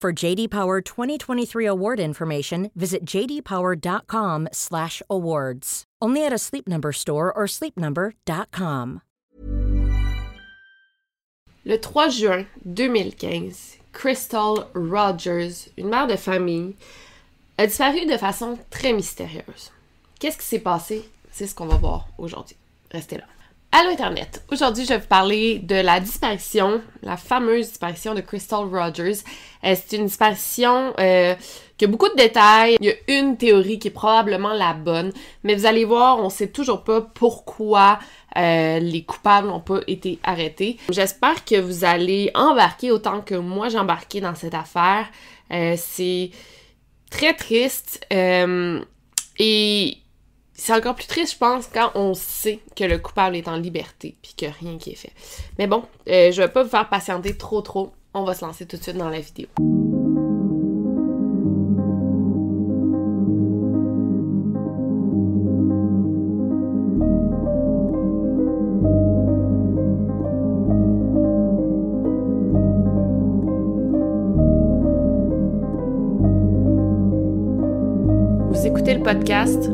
For JD Power 2023 award information, visit jdpower.com/awards. Only at a Sleep Number store or sleepnumber.com. Le 3 juin 2015, Crystal Rogers, une mère de famille, a disparu de façon très mystérieuse. Qu'est-ce qui s'est passé? C'est ce qu'on va voir aujourd'hui. Restez là. Allô Internet! Aujourd'hui, je vais vous parler de la disparition, la fameuse disparition de Crystal Rogers. Euh, c'est une disparition euh, qui a beaucoup de détails. Il y a une théorie qui est probablement la bonne, mais vous allez voir, on sait toujours pas pourquoi euh, les coupables n'ont pas été arrêtés. J'espère que vous allez embarquer autant que moi j'ai embarqué dans cette affaire. c'est très triste et c'est encore plus triste, je pense, quand on sait que le coupable est en liberté puis que rien qui est fait. Mais bon, euh, je vais pas vous faire patienter trop trop. On va se lancer tout de suite dans la vidéo. Vous écoutez le podcast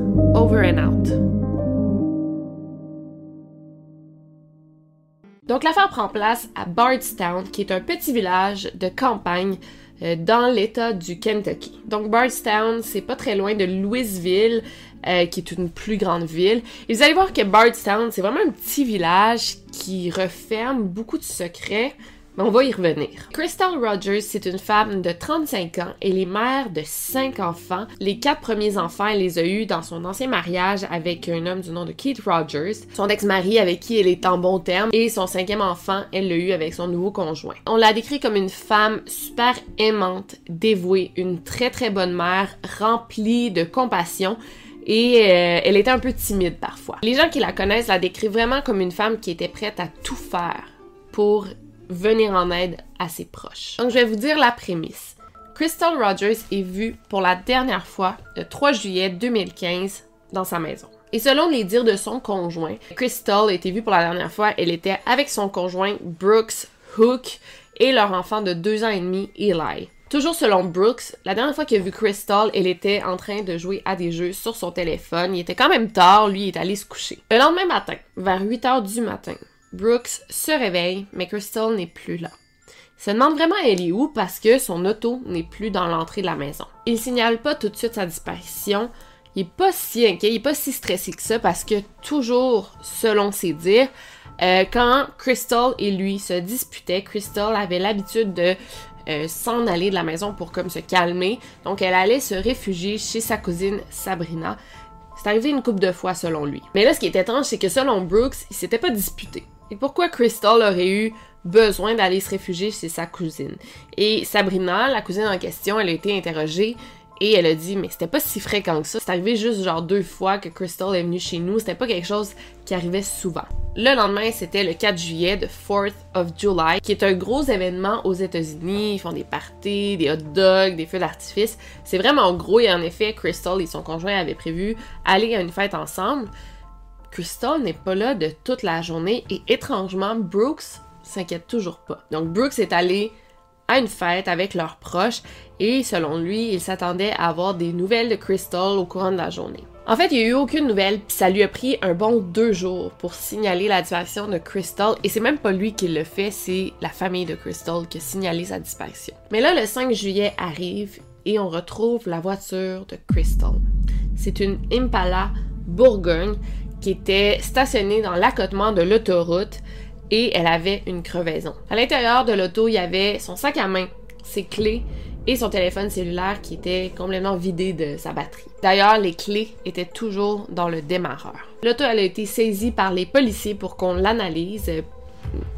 Donc l'affaire prend place à Bardstown, qui est un petit village de campagne euh, dans l'État du Kentucky. Donc Bardstown, c'est pas très loin de Louisville, euh, qui est une plus grande ville. Et vous allez voir que Bardstown, c'est vraiment un petit village qui referme beaucoup de secrets mais on va y revenir. Crystal Rogers, c'est une femme de 35 ans. Elle est mère de 5 enfants. Les quatre premiers enfants, elle les a eus dans son ancien mariage avec un homme du nom de Keith Rogers, son ex-mari avec qui elle est en bon terme, et son cinquième enfant, elle l'a eu avec son nouveau conjoint. On l'a décrit comme une femme super aimante, dévouée, une très très bonne mère, remplie de compassion et euh, elle était un peu timide parfois. Les gens qui la connaissent la décrivent vraiment comme une femme qui était prête à tout faire pour venir en aide à ses proches. Donc je vais vous dire la prémisse. Crystal Rogers est vue pour la dernière fois le 3 juillet 2015 dans sa maison. Et selon les dires de son conjoint, Crystal a été vue pour la dernière fois, elle était avec son conjoint Brooks Hook et leur enfant de deux ans et demi, Eli. Toujours selon Brooks, la dernière fois qu'il a vu Crystal, elle était en train de jouer à des jeux sur son téléphone. Il était quand même tard, lui il est allé se coucher. Le lendemain matin, vers 8 heures du matin, Brooks se réveille, mais Crystal n'est plus là. Il se demande vraiment elle est où parce que son auto n'est plus dans l'entrée de la maison. Il signale pas tout de suite sa disparition. Il est pas si inquiet, il est pas si stressé que ça parce que toujours, selon ses dires, euh, quand Crystal et lui se disputaient, Crystal avait l'habitude de euh, s'en aller de la maison pour comme se calmer. Donc elle allait se réfugier chez sa cousine Sabrina. C'est arrivé une couple de fois selon lui. Mais là, ce qui est étrange, c'est que selon Brooks, il s'était pas disputé. Et pourquoi Crystal aurait eu besoin d'aller se réfugier chez sa cousine? Et Sabrina, la cousine en question, elle a été interrogée et elle a dit mais c'était pas si fréquent que ça. C'est arrivé juste genre deux fois que Crystal est venue chez nous. C'était pas quelque chose qui arrivait souvent. Le lendemain, c'était le 4 juillet de 4th of July, qui est un gros événement aux États-Unis. Ils font des parties, des hot dogs, des feux d'artifice. C'est vraiment gros et en effet, Crystal et son conjoint avaient prévu aller à une fête ensemble. Crystal n'est pas là de toute la journée et étrangement, Brooks s'inquiète toujours pas. Donc Brooks est allé à une fête avec leurs proches et selon lui, il s'attendait à avoir des nouvelles de Crystal au courant de la journée. En fait, il n'y a eu aucune nouvelle, puis ça lui a pris un bon deux jours pour signaler la disparition de Crystal, et c'est même pas lui qui le fait, c'est la famille de Crystal qui a signalé sa disparition. Mais là, le 5 juillet arrive, et on retrouve la voiture de Crystal. C'est une Impala Bourgogne qui était stationnée dans l'accotement de l'autoroute et elle avait une crevaison. À l'intérieur de l'auto, il y avait son sac à main, ses clés et son téléphone cellulaire qui était complètement vidé de sa batterie. D'ailleurs, les clés étaient toujours dans le démarreur. L'auto a été saisie par les policiers pour qu'on l'analyse,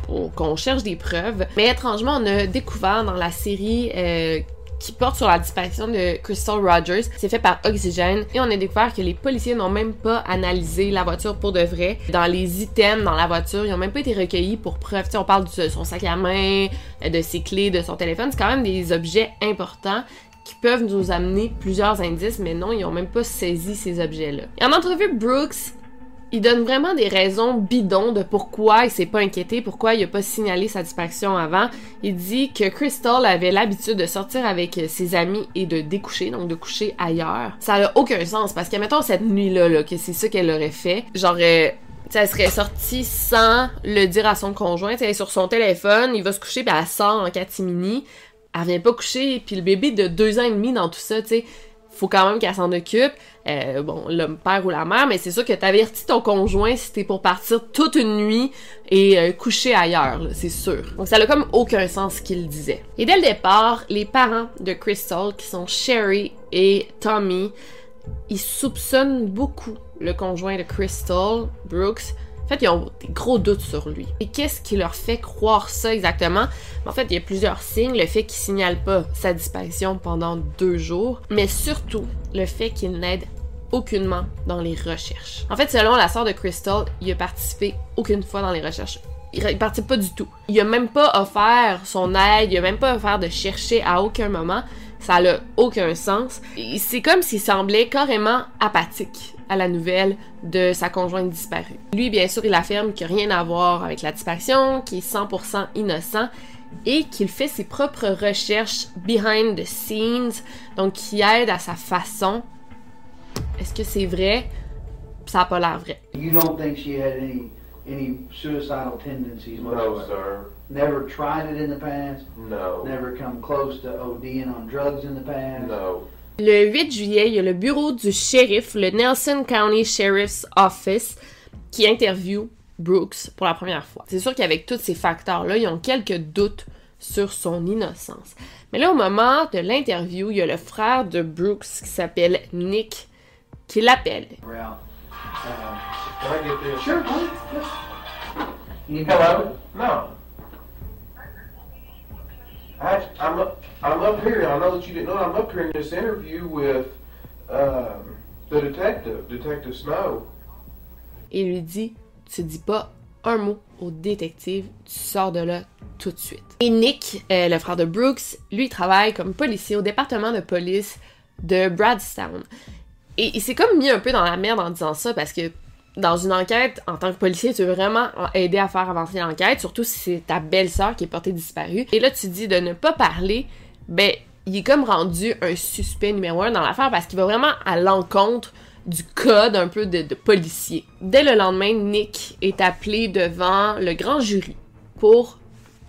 pour qu'on cherche des preuves. Mais étrangement, on a découvert dans la série euh, qui porte sur la disparition de Crystal Rogers. C'est fait par Oxygen et on a découvert que les policiers n'ont même pas analysé la voiture pour de vrai. Dans les items dans la voiture, ils n'ont même pas été recueillis pour preuve. on parle de son sac à main, de ses clés, de son téléphone. C'est quand même des objets importants qui peuvent nous amener plusieurs indices, mais non, ils n'ont même pas saisi ces objets-là. Et en entrevue, Brooks il donne vraiment des raisons bidons de pourquoi il s'est pas inquiété, pourquoi il a pas signalé sa disparition avant. Il dit que Crystal avait l'habitude de sortir avec ses amis et de découcher, donc de coucher ailleurs. Ça a aucun sens parce que mettons cette nuit-là, là, que c'est ça qu'elle aurait fait, genre euh, elle serait sortie sans le dire à son conjoint. elle est sur son téléphone, il va se coucher, puis elle sort en catimini. Elle vient pas coucher, puis le bébé de deux ans et demi dans tout ça, tu sais faut quand même qu'elle s'en occupe. Euh, bon, le père ou la mère, mais c'est sûr que t'avertis ton conjoint si t'es pour partir toute une nuit et euh, coucher ailleurs, c'est sûr. Donc ça a comme aucun sens ce qu'il disait. Et dès le départ, les parents de Crystal, qui sont Sherry et Tommy, ils soupçonnent beaucoup le conjoint de Crystal, Brooks, en fait, ils ont des gros doutes sur lui. Et qu'est-ce qui leur fait croire ça exactement? En fait, il y a plusieurs signes. Le fait qu'il signale pas sa disparition pendant deux jours, mais surtout le fait qu'il n'aide aucunement dans les recherches. En fait, selon la sœur de Crystal, il a participé aucune fois dans les recherches. Il, ne participe pas du tout. Il a même pas offert son aide, il a même pas offert de chercher à aucun moment. Ça n'a aucun sens. C'est comme s'il semblait carrément apathique à la nouvelle de sa conjointe disparue. Lui, bien sûr, il affirme qu'il n'a rien à voir avec la disparition, qu'il est 100% innocent et qu'il fait ses propres recherches behind the scenes, donc qui aide à sa façon. Est-ce que c'est vrai? Ça n'a pas l'air vrai. You don't think she had any, any suicidal tendencies No, sir. Never tried it in the past? No. Never come close to ODing on drugs in the past? No. Le 8 juillet, il y a le bureau du shérif, le Nelson County Sheriff's Office, qui interviewe Brooks pour la première fois. C'est sûr qu'avec tous ces facteurs-là, ils ont quelques doutes sur son innocence. Mais là, au moment de l'interview, il y a le frère de Brooks qui s'appelle Nick qui l'appelle. I, up, I'm up here. I know that you didn't know. I'm up here in this interview with um, the detective, Detective Snow. Et lui dit, tu dis pas un mot au détective, tu sors de là tout de suite. Et Nick, euh, le frère de Brooks, lui travaille comme policier au département de police de Bradstown. Et il s'est comme mis un peu dans la merde en disant ça parce que dans une enquête, en tant que policier, tu veux vraiment aider à faire avancer l'enquête, surtout si c'est ta belle-sœur qui est portée disparue. Et là, tu dis de ne pas parler, ben, il est comme rendu un suspect numéro un dans l'affaire parce qu'il va vraiment à l'encontre du code un peu de, de policier. Dès le lendemain, Nick est appelé devant le grand jury pour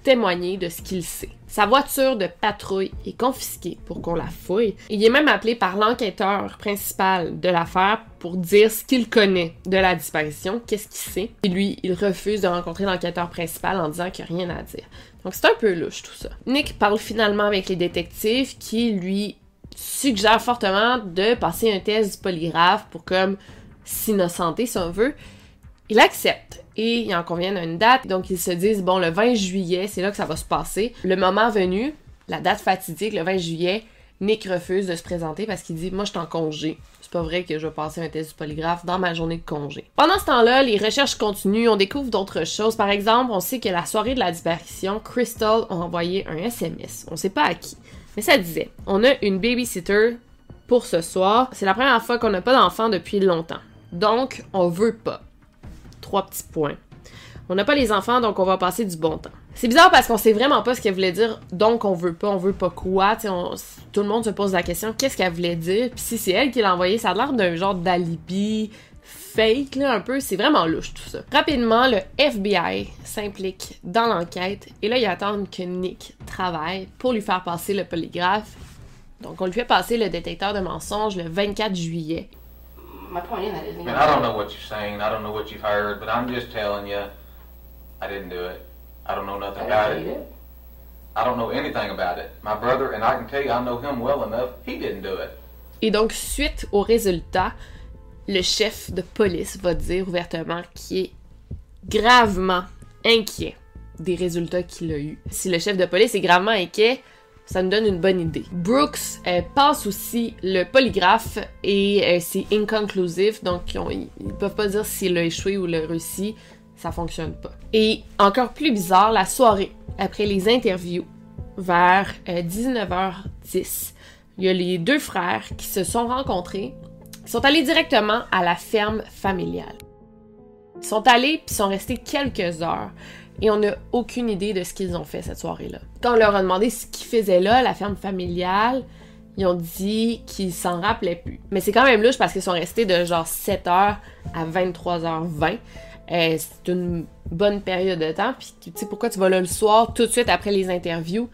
témoigner de ce qu'il sait. Sa voiture de patrouille est confisquée pour qu'on la fouille. Il est même appelé par l'enquêteur principal de l'affaire pour dire ce qu'il connaît de la disparition, qu'est-ce qu'il sait. Et lui, il refuse de rencontrer l'enquêteur principal en disant qu'il n'y a rien à dire. Donc c'est un peu louche tout ça. Nick parle finalement avec les détectives qui lui suggèrent fortement de passer un test du polygraphe pour comme s'innocenter si on veut. Il accepte et ils en conviennent à une date. Donc ils se disent, bon, le 20 juillet, c'est là que ça va se passer. Le moment venu, la date fatidique, le 20 juillet, Nick refuse de se présenter parce qu'il dit, moi je suis en congé. C'est pas vrai que je vais passer un test du polygraphe dans ma journée de congé. Pendant ce temps-là, les recherches continuent, on découvre d'autres choses. Par exemple, on sait que la soirée de la disparition, Crystal a envoyé un SMS. On sait pas à qui. Mais ça disait, on a une babysitter pour ce soir. C'est la première fois qu'on n'a pas d'enfant depuis longtemps. Donc, on veut pas trois petits points. On n'a pas les enfants, donc on va passer du bon temps. C'est bizarre parce qu'on sait vraiment pas ce qu'elle voulait dire, donc on veut pas, on veut pas quoi. tout le monde se pose la question, qu'est-ce qu'elle voulait dire? Puis si c'est elle qui l'a envoyé, ça a l'air d'un genre d'alibi fake, là, un peu. C'est vraiment louche, tout ça. Rapidement, le FBI s'implique dans l'enquête, et là, ils attendent que Nick travaille pour lui faire passer le polygraphe. Donc, on lui fait passer le détecteur de mensonges le 24 juillet. My point in that is, I don't know what you're saying, I don't know what you've heard, but I'm just telling you, I didn't do it. I don't know nothing about it. I don't know anything about it. My brother, and I can tell you, I know him well enough, he didn't do it. Et donc, suite au résultat, le chef de police va dire ouvertement qu'il est gravement inquiet des résultats qu'il a eus. Si le chef de police est gravement inquiet, ça nous donne une bonne idée. Brooks euh, passe aussi le polygraphe et euh, c'est inconclusive, donc ils, ils, peuvent pas dire s'il a échoué ou le réussi, ça fonctionne pas. Et encore plus bizarre, la soirée après les interviews, vers 19h10, euh, il y a les deux frères qui se sont rencontrés, ils sont allés directement à la ferme familiale. Ils sont allés puis sont restés quelques heures et on n'a aucune idée de ce qu'ils ont fait cette soirée-là. Quand on leur a demandé ce qu'ils faisaient là, la ferme familiale, ils ont dit qu'ils s'en rappelaient plus. Mais c'est quand même louche parce qu'ils sont restés de genre 7h à 23h20. Euh, c'est une bonne période de temps. Puis tu sais pourquoi tu vas là le soir, tout de suite après les interviews,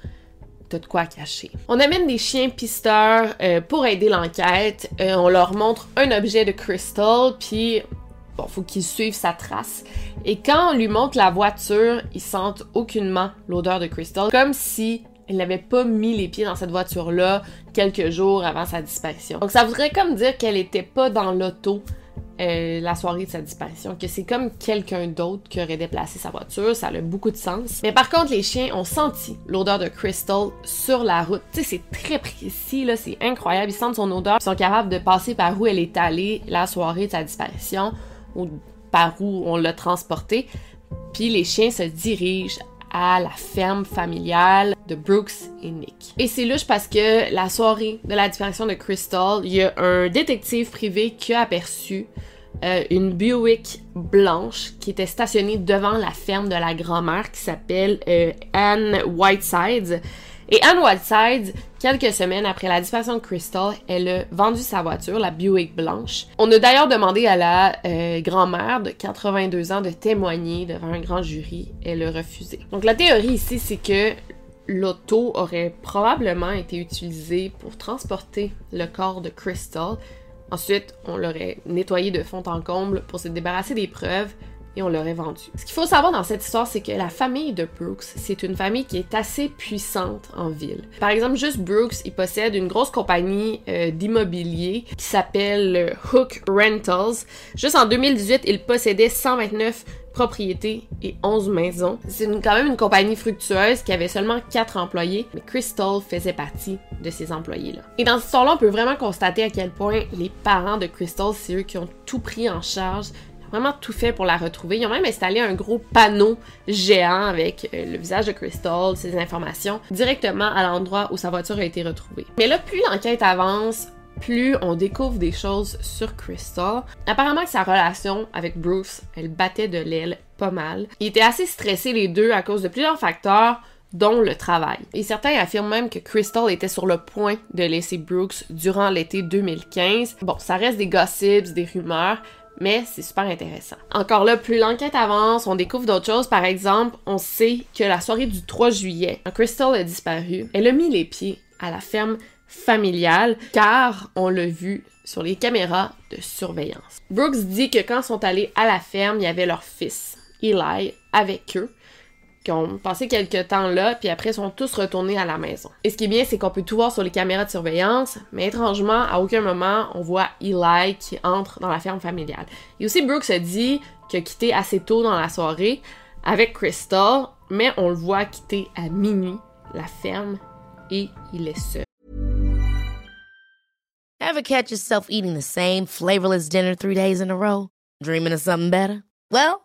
t'as de quoi cacher. On amène des chiens pisteurs euh, pour aider l'enquête. Euh, on leur montre un objet de Crystal, puis bon, faut qu'ils suivent sa trace. Et quand on lui montre la voiture, ils sentent aucunement l'odeur de Crystal, comme si elle n'avait pas mis les pieds dans cette voiture-là quelques jours avant sa disparition. Donc ça voudrait comme dire qu'elle était pas dans l'auto euh, la soirée de sa disparition, que c'est comme quelqu'un d'autre qui aurait déplacé sa voiture, ça a beaucoup de sens. Mais par contre, les chiens ont senti l'odeur de Crystal sur la route. Tu sais, c'est très précis, là, c'est incroyable. Ils sentent son odeur, ils sont capables de passer par où elle est allée la soirée de sa disparition, par où on l'a transportée. Puis les chiens se dirigent à la ferme familiale de Brooks et Nick. Et c'est louche parce que la soirée de la disparition de Crystal, il y a un détective privé qui a aperçu euh, une Buick blanche qui était stationnée devant la ferme de la grand-mère qui s'appelle euh, Anne Whiteside. Et Anne Whiteside, quelques semaines après la disparition de Crystal, elle a vendu sa voiture, la Buick blanche. On a d'ailleurs demandé à la euh, grand-mère de 82 ans de témoigner devant un grand jury. Elle a refusé. Donc la théorie ici, c'est que l'auto aurait probablement été utilisée pour transporter le corps de Crystal. Ensuite, on l'aurait nettoyé de fond en comble pour se débarrasser des preuves et on l'aurait vendu. Ce qu'il faut savoir dans cette histoire, c'est que la famille de Brooks, c'est une famille qui est assez puissante en ville. Par exemple, juste Brooks, il possède une grosse compagnie euh, d'immobilier qui s'appelle Hook Rentals. Juste en 2018, il possédait 129 propriétés et 11 maisons. C'est quand même une compagnie fructueuse qui avait seulement 4 employés, mais Crystal faisait partie de ces employés-là. Et dans cette histoire-là, on peut vraiment constater à quel point les parents de Crystal, c'est eux qui ont tout pris en charge vraiment tout fait pour la retrouver. Ils ont même installé un gros panneau géant avec euh, le visage de Crystal, ses informations, directement à l'endroit où sa voiture a été retrouvée. Mais là, plus l'enquête avance, plus on découvre des choses sur Crystal. Apparemment que sa relation avec Bruce, elle battait de l'aile pas mal. Ils étaient assez stressés les deux à cause de plusieurs facteurs, dont le travail. Et certains affirment même que Crystal était sur le point de laisser Brooks durant l'été 2015. Bon, ça reste des gossips, des rumeurs, mais c'est super intéressant. Encore là, plus l'enquête avance, on découvre d'autres choses. Par exemple, on sait que la soirée du 3 juillet, Crystal a disparu. Elle a mis les pieds à la ferme familiale car on l'a vu sur les caméras de surveillance. Brooks dit que quand ils sont allés à la ferme, il y avait leur fils, Eli, avec eux qui ont passé quelques temps là, puis après sont tous retournés à la maison. Et ce qui est bien, c'est qu'on peut tout voir sur les caméras de surveillance, mais étrangement, à aucun moment, on voit Eli qui entre dans la ferme familiale. Et aussi, Brooks a dit qu'il a quitté assez tôt dans la soirée avec Crystal, mais on le voit quitter à minuit la ferme et il est seul. Ever catch yourself eating the same flavorless dinner three days in a row? Dreaming of something better? Well,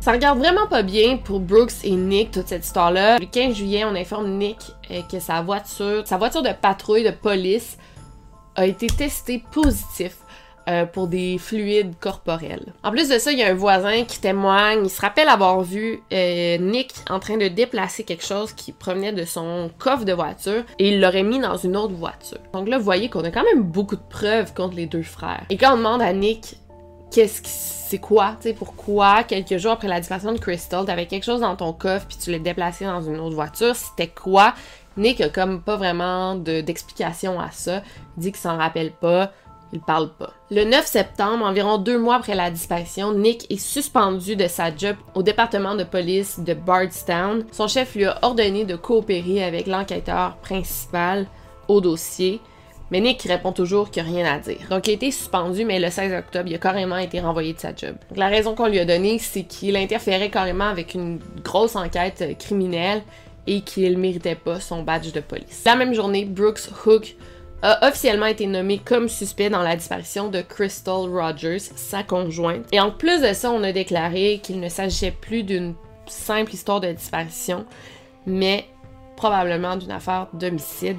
Ça regarde vraiment pas bien pour Brooks et Nick toute cette histoire-là. Le 15 juillet, on informe Nick euh, que sa voiture, sa voiture de patrouille de police a été testée positif euh, pour des fluides corporels. En plus de ça, il y a un voisin qui témoigne, il se rappelle avoir vu euh, Nick en train de déplacer quelque chose qui provenait de son coffre de voiture et il l'aurait mis dans une autre voiture. Donc là, vous voyez qu'on a quand même beaucoup de preuves contre les deux frères. Et quand on demande à Nick qu'est-ce que c'est quoi, tu sais, pourquoi quelques jours après la disparition de Crystal, t'avais quelque chose dans ton coffre puis tu l'as déplacé dans une autre voiture, c'était quoi? Nick a comme pas vraiment d'explication à ça. Il dit qu'il s'en rappelle pas. Il parle pas. Le 9 septembre, environ deux mois après la disparition, Nick est suspendu de sa job au département de police de Bardstown. Son chef lui a ordonné de coopérer avec l'enquêteur principal au dossier. Mais Nick répond toujours qu'il a rien à dire. Donc il a été suspendu, mais le 16 octobre, il a carrément été renvoyé de sa job. la raison qu'on lui a donnée, c'est qu'il interférait carrément avec une grosse enquête criminelle et qu'il méritait pas son badge de police. La même journée, Brooks Hook a officiellement été nommé comme suspect dans la disparition de Crystal Rogers, sa conjointe. Et en plus de ça, on a déclaré qu'il ne s'agissait plus d'une simple histoire de disparition, mais probablement d'une affaire d'homicide.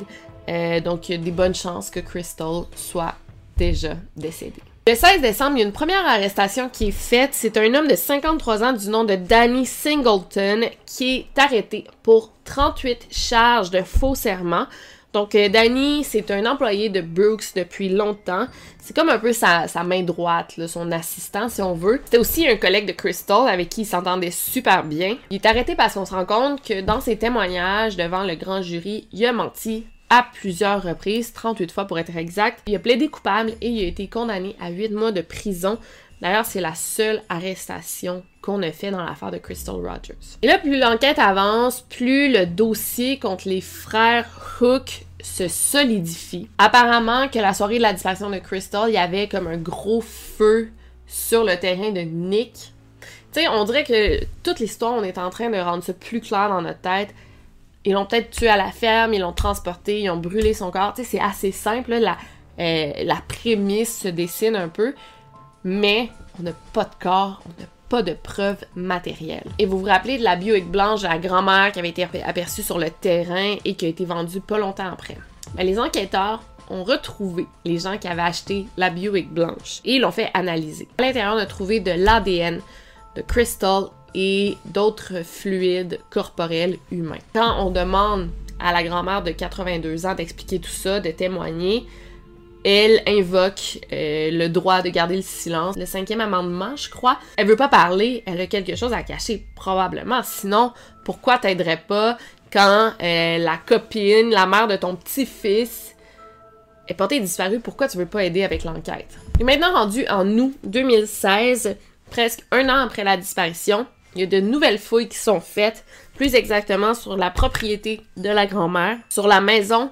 Euh, donc, il y a des bonnes chances que Crystal soit déjà décédée. Le 16 décembre, il y a une première arrestation qui est faite. C'est un homme de 53 ans du nom de Danny Singleton qui est arrêté pour 38 charges de faux serment. Donc, euh, Danny, c'est un employé de Brooks depuis longtemps. C'est comme un peu sa, main droite, son assistant, si on veut. C'était aussi un collègue de Crystal avec qui il s'entendait super bien. Il est arrêté parce qu'on se rend compte que dans ses témoignages devant le grand jury, il a menti à plusieurs reprises, 38 fois pour être exact. Il a plaidé coupable et il a été condamné à 8 mois de prison. D'ailleurs, c'est la seule arrestation qu'on a fait dans l'affaire de Crystal Rogers. Et là, plus l'enquête avance, plus le dossier contre les frères Hook se solidifie. Apparemment que la soirée de la disparition de Crystal, il y avait comme un gros feu sur le terrain de Nick. Tu sais, on dirait que toute l'histoire, on est en train de rendre ça plus clair dans notre tête. Ils l'ont peut-être tué à la ferme, ils l'ont transporté, ils ont brûlé son corps. Tu sais, c'est assez simple. la, euh, la prémisse se dessine un peu. Mais on n'a pas de corps, on n'a pas de preuves matérielles. Et vous vous rappelez de la Buick blanche de la grand-mère qui avait été aperçue sur le terrain et qui a été vendue pas longtemps après. Ben, les enquêteurs ont retrouvé les gens qui avaient acheté la Buick blanche et ils l'ont fait analyser. À l'intérieur, on a trouvé de l'ADN de Crystal et d'autres fluides corporels humains. Quand on demande à la grand-mère de 82 ans d'expliquer tout ça, de témoigner, elle invoque euh, le droit de garder le silence, le cinquième amendement, je crois. Elle veut pas parler, elle a quelque chose à cacher, probablement. Sinon, pourquoi t'aiderais pas quand euh, la copine, la mère de ton petit-fils est portée disparue? Pourquoi tu veux pas aider avec l'enquête? Est maintenant rendu en août 2016, presque un an après la disparition. Il y a de nouvelles fouilles qui sont faites, plus exactement sur la propriété de la grand-mère, sur la maison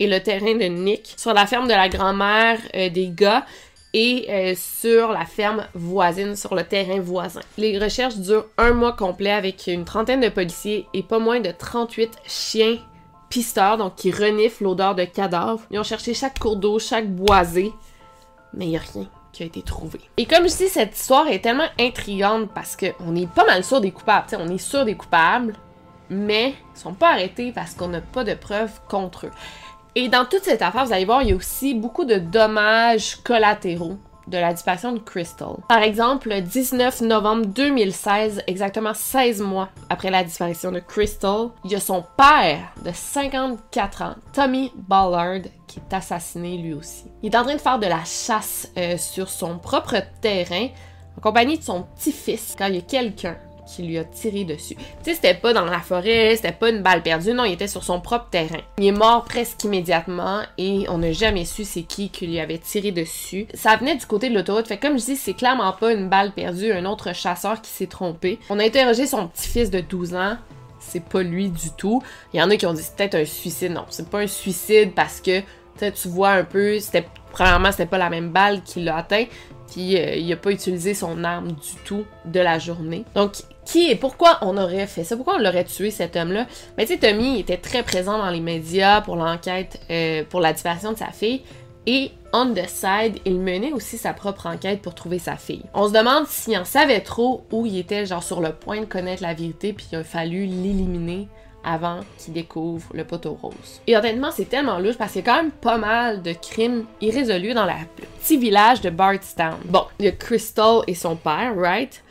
et le terrain de Nick, sur la ferme de la grand-mère euh, des gars et euh, sur la ferme voisine, sur le terrain voisin. Les recherches durent un mois complet avec une trentaine de policiers et pas moins de 38 chiens pisteurs, donc qui reniflent l'odeur de cadavres. Ils ont cherché chaque cours d'eau, chaque boisé, mais il n'y a rien a été trouvé. Et comme je dis, cette histoire est tellement intrigante parce qu'on est pas mal sûr des coupables. on est sûr des coupables, mais ils sont pas arrêtés parce qu'on n'a pas de preuves contre eux. Et dans toute cette affaire, vous allez voir, il y a aussi beaucoup de dommages collatéraux de la disparition de Crystal. Par exemple, le 19 novembre 2016, exactement 16 mois après la disparition de Crystal, il y a son père de 54 ans, Tommy Ballard, qui est assassiné lui aussi. Il est en train de faire de la chasse euh, sur son propre terrain en compagnie de son petit-fils quand il y a quelqu'un qui lui a tiré dessus. Tu sais, c'était pas dans la forêt, c'était pas une balle perdue, non, il était sur son propre terrain. Il est mort presque immédiatement et on n'a jamais su c'est qui qui lui avait tiré dessus. Ça venait du côté de l'autoroute, fait comme je dis, c'est clairement pas une balle perdue, un autre chasseur qui s'est trompé. On a interrogé son petit-fils de 12 ans, c'est pas lui du tout. Il y en a qui ont dit c'est peut-être un suicide. Non, c'est pas un suicide parce que tu vois un peu, c'était premièrement c'était pas la même balle qui l'a atteint, puis euh, il a pas utilisé son arme du tout de la journée. Donc qui et pourquoi on aurait fait ça? Pourquoi on l'aurait tué cet homme-là? Mais tu sais, Tommy était très présent dans les médias pour l'enquête euh, pour la disparition de sa fille. Et on the side, il menait aussi sa propre enquête pour trouver sa fille. On se demande s'il en savait trop ou il était genre sur le point de connaître la vérité puis il a fallu l'éliminer avant qu'il découvre le poteau rose. Et honnêtement, c'est tellement louche parce qu'il y a quand même pas mal de crimes irrésolus dans le petit village de Bardstown. Bon, il y a Crystal et son père, right?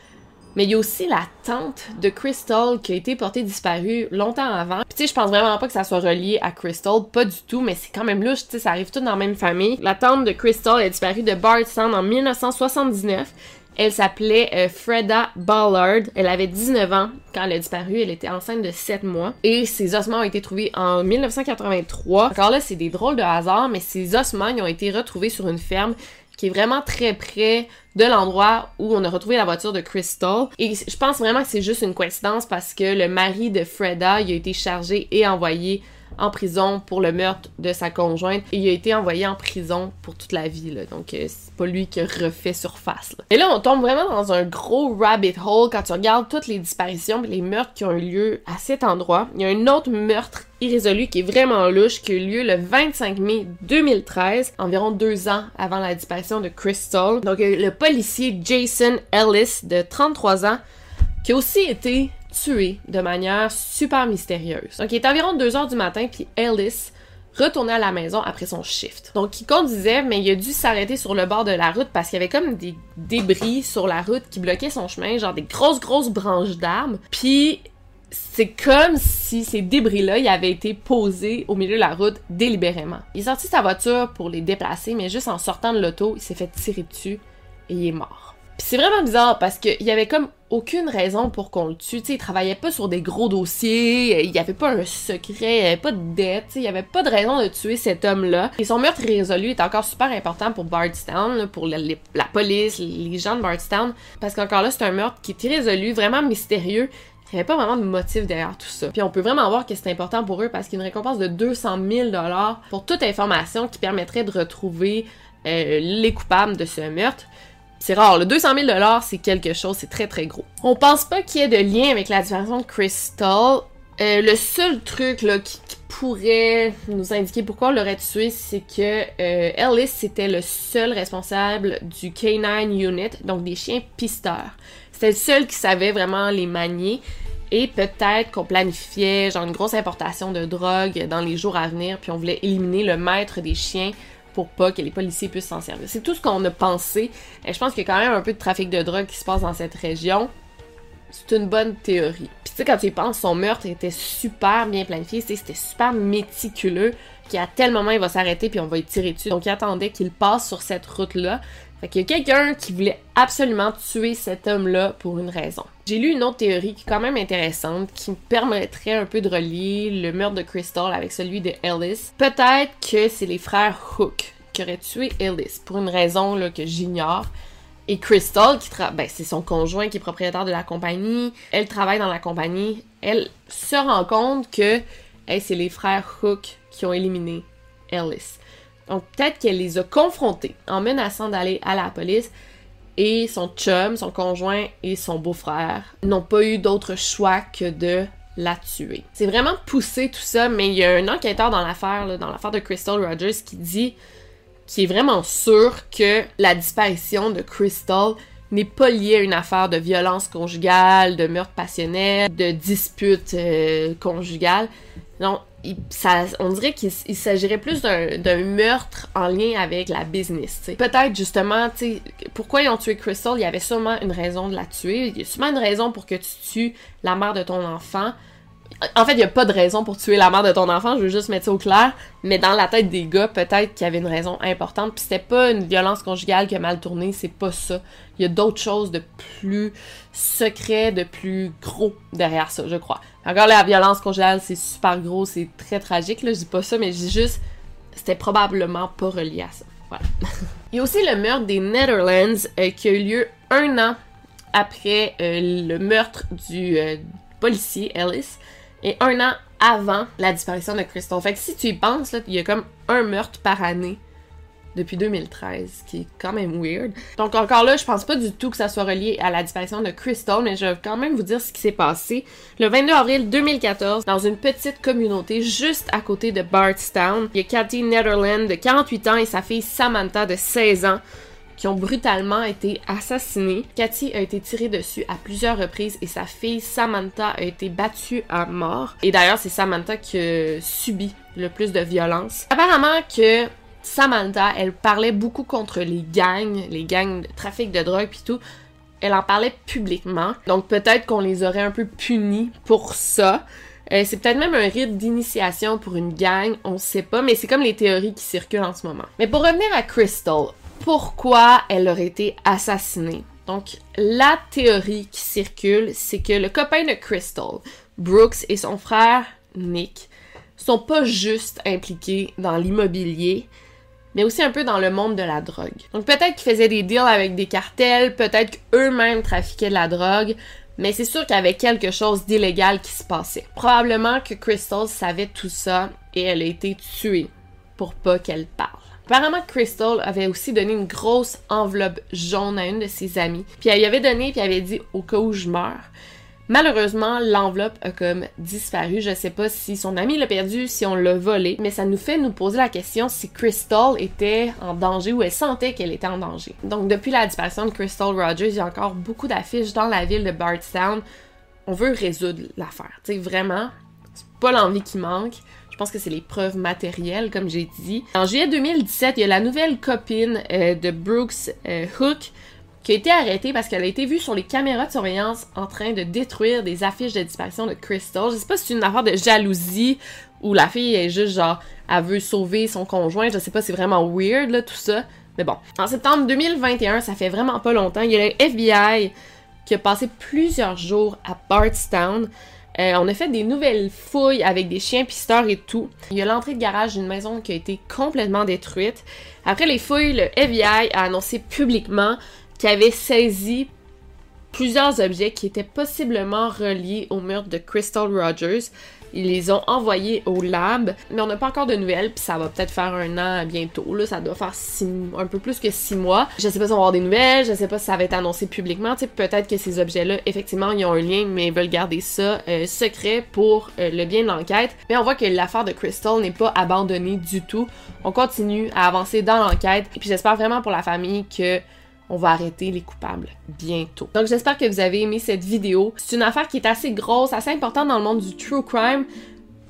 Mais il y a aussi la tante de Crystal qui a été portée disparue longtemps avant. Puis tu sais, je pense vraiment pas que ça soit relié à Crystal, pas du tout, mais c'est quand même louche, tu sais, ça arrive tout dans la même famille. La tante de Crystal est disparue de Bardstown en 1979. Elle s'appelait euh, Freda Ballard. Elle avait 19 ans quand elle a disparu. Elle était enceinte de 7 mois. Et ses ossements ont été trouvés en 1983. Encore là, c'est des drôles de hasard, mais ces ossements ont été retrouvés sur une ferme qui est vraiment très près de l'endroit où on a retrouvé la voiture de Crystal. Et je pense vraiment que c'est juste une coïncidence parce que le mari de Freda, il a été chargé et envoyé en prison pour le meurtre de sa conjointe et il a été envoyé en prison pour toute la vie. Là. Donc, euh, c'est pas lui qui refait surface. Et là, on tombe vraiment dans un gros rabbit hole quand tu regardes toutes les disparitions et les meurtres qui ont eu lieu à cet endroit. Il y a un autre meurtre irrésolu qui est vraiment louche qui a eu lieu le 25 mai 2013, environ deux ans avant la disparition de Crystal. Donc, euh, le policier Jason Ellis, de 33 ans, qui a aussi été tué de manière super mystérieuse. Donc, il est environ 2 heures du matin, puis Ellis retournait à la maison après son shift. Donc, il conduisait, mais il a dû s'arrêter sur le bord de la route parce qu'il y avait comme des débris sur la route qui bloquaient son chemin, genre des grosses, grosses branches d'arbres. Puis, c'est comme si ces débris-là avaient été posés au milieu de la route délibérément. Il est sorti sa voiture pour les déplacer, mais juste en sortant de l'auto, il s'est fait tirer dessus et il est mort. C'est vraiment bizarre parce qu'il y avait comme aucune raison pour qu'on le tue. sais, il travaillait pas sur des gros dossiers, il y avait pas un secret, il y avait pas de dette, il y avait pas de raison de tuer cet homme-là. Et son meurtre irrésolu est encore super important pour Bardstown, pour la, police, les gens de Bardstown, parce qu'encore là, c'est un meurtre qui est irrésolu, vraiment mystérieux. Il n'y avait pas vraiment de motif derrière tout ça. Puis on peut vraiment voir que c'est important pour eux parce qu'il y a une récompense de 200 000 pour toute information qui permettrait de retrouver euh, les coupables de ce meurtre. C'est rare, le 200 000 c'est quelque chose, c'est très très gros. On pense pas qu'il y ait de lien avec la disparition de Crystal. Euh, le seul truc qui, pourrait nous indiquer pourquoi on l'aurait tué, c'est que euh, Ellis le seul responsable du K9 Unit, donc des chiens pisteurs. C'était le seul qui savait vraiment les manier. Et peut-être qu'on planifiait genre une grosse importation de drogue dans les jours à venir, puis on voulait éliminer le maître des chiens pour pas que les policiers puissent s'en servir. C'est tout ce qu'on a pensé. Et je pense qu'il y a quand même un peu de trafic de drogue qui se passe dans cette région. C'est une bonne théorie. Puis tu sais, quand tu y penses, son meurtre était super bien planifié, c'était super méticuleux, qu'à tel moment il va s'arrêter puis on va y tirer dessus. Donc il attendait qu'il passe sur cette route-là. Fait qu'il y a quelqu'un qui voulait absolument tuer cet homme-là pour une raison. J'ai lu une autre théorie qui est quand même intéressante, qui me permettrait un peu de relier le meurtre de Crystal avec celui de Ellis. Peut-être que c'est les frères Hook qui auraient tué Ellis, pour une raison que j'ignore. Et Crystal, qui ben, c'est son conjoint qui est propriétaire de la compagnie, elle travaille dans la compagnie, elle se rend compte que c'est les frères Hook qui ont éliminé Ellis. Donc peut-être qu'elle les a confrontés en menaçant d'aller à la police et son chum, son conjoint et son beau-frère n'ont pas eu d'autre choix que de la tuer. C'est vraiment poussé tout ça, mais il y a un enquêteur dans l'affaire, dans l'affaire de Crystal Rogers, qui dit qui est vraiment sûr que la disparition de Crystal n'est pas liée à une affaire de violence conjugale, de meurtre passionnel, de dispute euh, conjugale. Non, on dirait qu'il s'agirait plus d'un meurtre en lien avec la business. Peut-être justement, pourquoi ils ont tué Crystal, il y avait sûrement une raison de la tuer. Il y a sûrement une raison pour que tu tues la mère de ton enfant. En fait, il n'y a pas de raison pour tuer la mère de ton enfant, je veux juste mettre ça au clair. Mais dans la tête des gars, peut-être qu'il y avait une raison importante. Puis c'était pas une violence conjugale qui a mal tourné, c'est pas ça. Il y a d'autres choses de plus secret, de plus gros derrière ça, je crois. Encore la violence conjugale, c'est super gros, c'est très tragique, là, je dis pas ça, mais je dis juste, c'était probablement pas relié à ça. Il y a aussi le meurtre des Netherlands euh, qui a eu lieu un an après euh, le meurtre du euh, policier Ellis et un an avant la disparition de Crystal. Fait que si tu y penses, il y a comme un meurtre par année depuis 2013, qui est quand même weird. Donc encore là, je pense pas du tout que ça soit relié à la disparition de Crystal, mais je vais quand même vous dire ce qui s'est passé. Le 22 avril 2014, dans une petite communauté juste à côté de Bardstown, il y a Cathy Netherland de 48 ans et sa fille Samantha de 16 ans ont brutalement été assassinés. Cathy a été tirée dessus à plusieurs reprises et sa fille Samantha a été battue à mort. Et d'ailleurs, c'est Samantha qui a subi le plus de violence. Apparemment que Samantha, elle parlait beaucoup contre les gangs, les gangs de trafic de drogue puis tout. Elle en parlait publiquement. Donc peut-être qu'on les aurait un peu punis pour ça. Euh, c'est peut-être même un rite d'initiation pour une gang, on sait pas, mais c'est comme les théories qui circulent en ce moment. Mais pour revenir à Crystal, pourquoi elle aurait été assassinée. Donc, la théorie qui circule, c'est que le copain de Crystal, Brooks et son frère Nick, sont pas juste impliqués dans l'immobilier, mais aussi un peu dans le monde de la drogue. Donc peut-être qu'ils faisaient des deals avec des cartels, peut-être qu'eux-mêmes trafiquaient de la drogue, mais c'est sûr qu'il y avait quelque chose d'illégal qui se passait. Probablement que Crystal savait tout ça et elle a été tuée pour pas qu'elle parle. Apparemment, Crystal avait aussi donné une grosse enveloppe jaune à une de ses amies. Puis elle y avait donné, puis elle avait dit au cas où je meurs. Malheureusement, l'enveloppe a comme disparu. Je sais pas si son ami l'a perdu, si on l'a volé, mais ça nous fait nous poser la question si Crystal était en danger ou elle sentait qu'elle était en danger. Donc depuis la disparition de Crystal Rogers, il y a encore beaucoup d'affiches dans la ville de Bardstown. On veut résoudre l'affaire. Tu sais, vraiment, c'est pas l'envie qui manque. Je pense que c'est les preuves matérielles, comme j'ai dit. En juillet 2017, il y a la nouvelle copine euh, de Brooks euh, Hook qui a été arrêtée parce qu'elle a été vue sur les caméras de surveillance en train de détruire des affiches de disparition de Crystal. Je sais pas si c'est une affaire de jalousie ou la fille est juste genre, elle veut sauver son conjoint. Je sais pas, c'est vraiment weird là, tout ça. Mais bon. En septembre 2021, ça fait vraiment pas longtemps, il y a le FBI qui a passé plusieurs jours à Bardstown euh, on a fait des nouvelles fouilles avec des chiens pisteurs et tout. Il y a l'entrée de garage d'une maison qui a été complètement détruite. Après les fouilles, le FBI a annoncé publiquement qu'il avait saisi plusieurs objets qui étaient possiblement reliés au meurtre de Crystal Rogers. Ils les ont envoyés au lab, mais on n'a pas encore de nouvelles, puis ça va peut-être faire un an bientôt. Ça doit faire un peu plus que six mois. Je sais pas si on va avoir des nouvelles, je sais pas si ça va être annoncé publiquement. peut-être que ces objets-là, effectivement, ils ont un lien, mais ils veulent garder ça euh, secret pour euh, le bien de l'enquête. Mais on voit que l'affaire de Crystal n'est pas abandonnée du tout. On continue à avancer dans l'enquête, et puis j'espère vraiment pour la famille que on va arrêter les coupables bientôt. Donc j'espère que vous avez aimé cette vidéo. C'est une affaire qui est assez grosse, assez importante dans le monde du true crime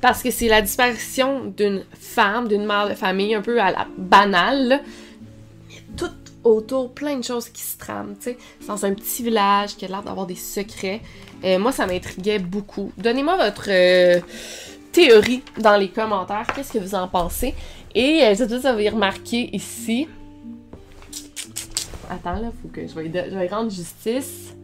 parce que c'est la disparition d'une femme, d'une mère de famille un peu à la banale. Il y a tout autour, plein de choses qui se trament, tu sais. C'est dans un petit village qui a l'air d'avoir des secrets. Euh, moi, ça m'intriguait beaucoup. Donnez-moi votre euh, théorie dans les commentaires. Qu'est-ce que vous en pensez? Et euh, je vous avez remarqué ici, Attends, là, faut que je vais, je vais rendre justice.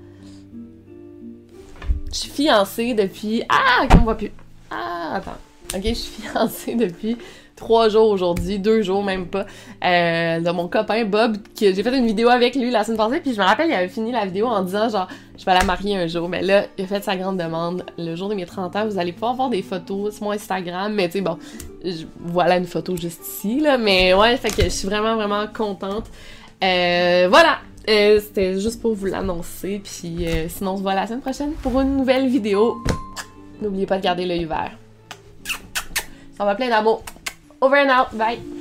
Je suis fiancée depuis. Ah, qu'on voit plus. Ah, attends. Ok, je suis fiancée depuis trois jours aujourd'hui, deux jours même pas, euh, de mon copain Bob, que j'ai fait une vidéo avec lui la semaine passée, puis je me rappelle, il avait fini la vidéo en disant genre, je vais la marier un jour, mais là, il a fait sa grande demande. Le jour de mes 30 ans, vous allez pouvoir voir des photos sur mon Instagram, mais tu sais, bon, voilà une photo juste ici, là, mais ouais, fait que je suis vraiment, vraiment contente. Euh, voilà, euh, c'était juste pour vous l'annoncer. Puis euh, sinon, on se voit la semaine prochaine pour une nouvelle vidéo. N'oubliez pas de garder l'œil vert. Ça va plein d'amour. Over and out. Bye.